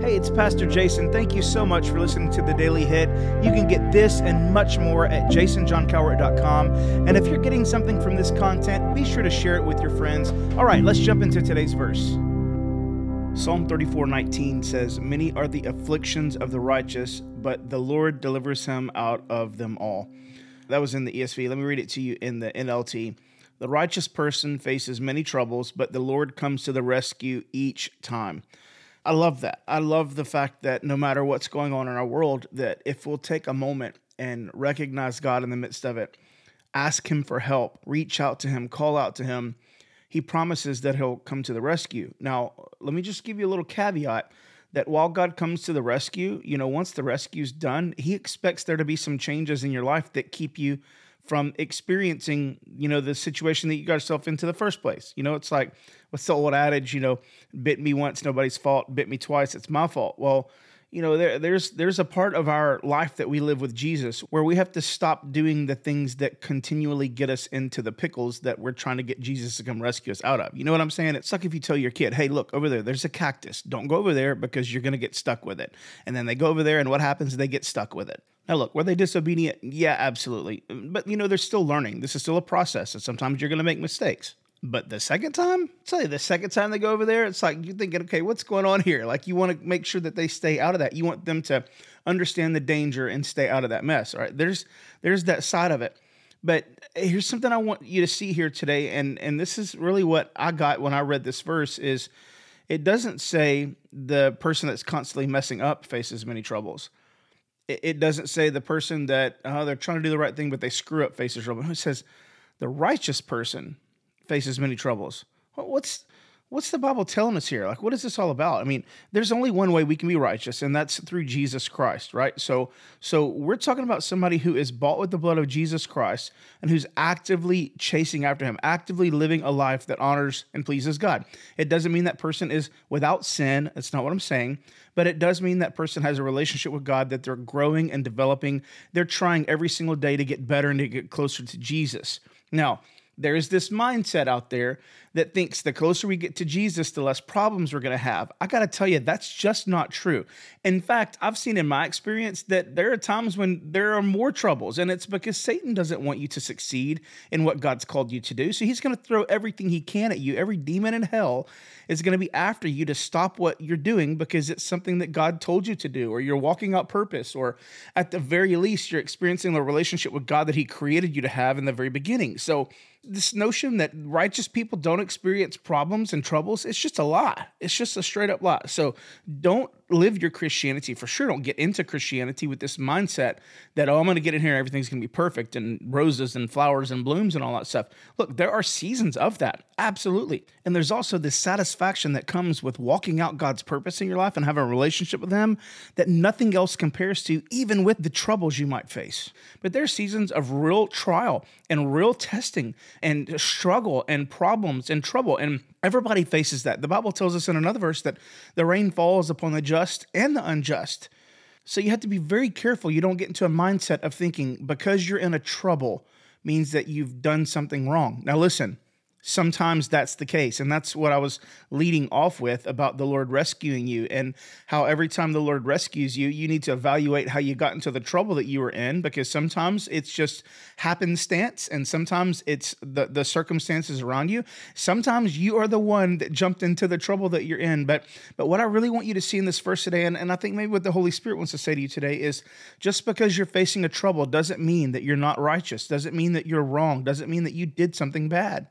Hey, it's Pastor Jason. Thank you so much for listening to the Daily Hit. You can get this and much more at jasonjohncowart.com. And if you're getting something from this content, be sure to share it with your friends. All right, let's jump into today's verse. Psalm 34:19 says, "Many are the afflictions of the righteous, but the Lord delivers him out of them all." That was in the ESV. Let me read it to you in the NLT. The righteous person faces many troubles, but the Lord comes to the rescue each time. I love that. I love the fact that no matter what's going on in our world, that if we'll take a moment and recognize God in the midst of it, ask Him for help, reach out to Him, call out to Him, He promises that He'll come to the rescue. Now, let me just give you a little caveat that while God comes to the rescue, you know, once the rescue's done, He expects there to be some changes in your life that keep you from experiencing, you know, the situation that you got yourself into the first place. You know, it's like what's the old adage, you know, bit me once, nobody's fault, bit me twice, it's my fault. Well, you know, there, there's there's a part of our life that we live with Jesus where we have to stop doing the things that continually get us into the pickles that we're trying to get Jesus to come rescue us out of. You know what I'm saying? It's like if you tell your kid, "Hey, look over there. There's a cactus. Don't go over there because you're going to get stuck with it." And then they go over there, and what happens? They get stuck with it. Now, look, were they disobedient? Yeah, absolutely. Mm, but, you know, they're still learning. This is still a process, and sometimes you're going to make mistakes. But the second time, tell you, the second time they go over there, it's like you're thinking, okay, what's going on here? Like you want to make sure that they stay out of that. You want them to understand the danger and stay out of that mess. All right. There's there's that side of it. But eh, here's something I want you to see here today, and and this is really what I got when I read this verse is it doesn't say the person that's constantly messing up faces many troubles it doesn't say the person that uh, they're trying to do the right thing, but they screw up faces trouble. It says the righteous person faces many troubles. What's what's the Bible telling us here? Like, what is this all about? I mean, there's only one way we can be righteous, and that's through Jesus Christ, right? So, so we're talking about somebody who is bought with the blood of Jesus Christ and who's actively chasing after Him, actively living a life that honors and pleases God. It doesn't mean that person is without sin. That's not what I'm saying. But it does mean that person has a relationship with God, that they're growing and developing. They're trying every single day to get better and to get closer to Jesus. Now, there's this mindset out there that thinks the closer we get to Jesus, the less problems we're going to have. I got to tell you, that's just not true. In fact, I've seen in my experience that there are times when there are more troubles, and it's because Satan doesn't want you to succeed in what God's called you to do. So he's going to throw everything he can at you. Every demon in hell is going to be after you to stop what you're doing because it's something that God told you to do, or you're walking out purpose, or at the very least, you're experiencing the relationship with God that he created you to have in the very beginning. So this notion that righteous people don't experience problems and troubles, it's just a lie. It's just a straight up lie. So don't live your Christianity for sure. Don't get into Christianity with this mindset that, oh, I'm going to get in here, everything's going to be perfect and roses and flowers and blooms and all that stuff. Look, there are seasons of that. Absolutely. And there's also this satisfaction that comes with walking out God's purpose in your life and having a relationship with Him that nothing else compares to, even with the troubles you might face. But there's seasons of real trial and real testing and struggle and problems and trouble. And everybody faces that. The Bible tells us in another verse that the rain falls upon the just and the unjust. So you have to be very careful you don't get into a mindset of thinking because you're in a trouble means that you've done something wrong. Now, listen, sometimes that's the case. And that's what I was leading off with about the Lord rescuing you and how every time the Lord rescues you, you need to evaluate how you got into the trouble that you were in because sometimes it's just happenstance and sometimes it's the, the circumstances around you. Sometimes you are the one that jumped into the trouble that you're in. But but what I really want you to see in this verse today, and, and I think maybe what the Holy Spirit wants to say to you today is just because you're facing a trouble doesn't mean that you're not righteous, doesn't mean that you're wrong, doesn't mean that you did something bad.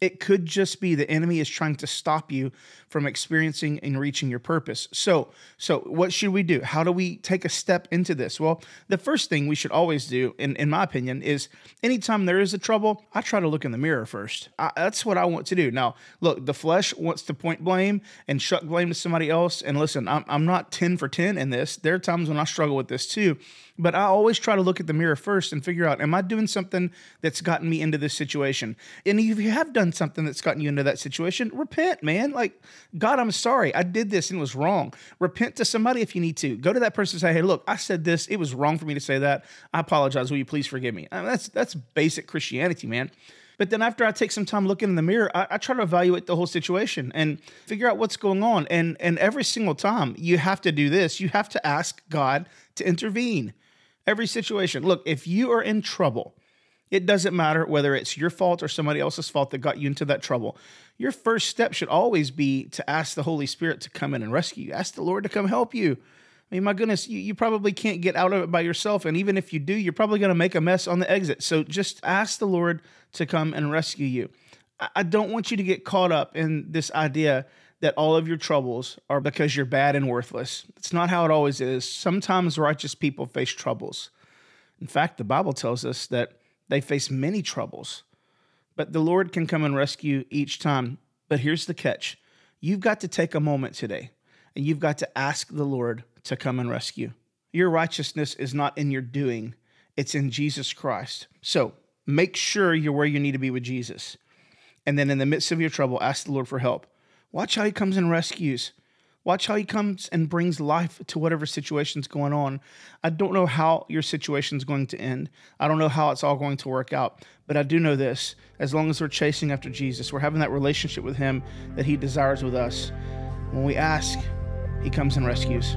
It could just be the enemy is trying to stop you from experiencing and reaching your purpose. So, so what should we do? How do we take a step into this? Well, the first thing we should always do, in, in my opinion, is anytime there is a trouble, I try to look in the mirror first. I, that's what I want to do. Now, look, the flesh wants to point blame and shuck blame to somebody else. And listen, I'm, I'm not 10 for 10 in this. There are times when I struggle with this too. But I always try to look at the mirror first and figure out, am I doing something that's gotten me into this situation? And if you have done something that's gotten you into that situation, repent, man. Like, God, I'm sorry. I did this and it was wrong. Repent to somebody if you need to. Go to that person and say, hey, look, I said this. It was wrong for me to say that. I apologize. Will you please forgive me? I mean, that's that's basic Christianity, man. But then after I take some time looking in the mirror, I, I, try to evaluate the whole situation and figure out what's going on. And and every single time you have to do this, you have to ask God to intervene. Every situation. Look, if you are in trouble, it doesn't matter whether it's your fault or somebody else's fault that got you into that trouble. Your first step should always be to ask the Holy Spirit to come in and rescue you. Ask the Lord to come help you. I mean, my goodness, you, you probably can't get out of it by yourself. And even if you do, you're probably going to make a mess on the exit. So just ask the Lord to come and rescue you. I, I don't want you to get caught up in this idea that all of your troubles are because you're bad and worthless. It's not how it always is. Sometimes righteous people face troubles. In fact, the Bible tells us that they face many troubles, but the Lord can come and rescue each time. But here's the catch you've got to take a moment today and you've got to ask the Lord to come and rescue. Your righteousness is not in your doing, it's in Jesus Christ. So make sure you're where you need to be with Jesus. And then in the midst of your trouble, ask the Lord for help. Watch how he comes and rescues. Watch how he comes and brings life to whatever situation's going on. I don't know how your situation's going to end. I don't know how it's all going to work out. But I do know this as long as we're chasing after Jesus, we're having that relationship with him that he desires with us. When we ask, he comes and rescues.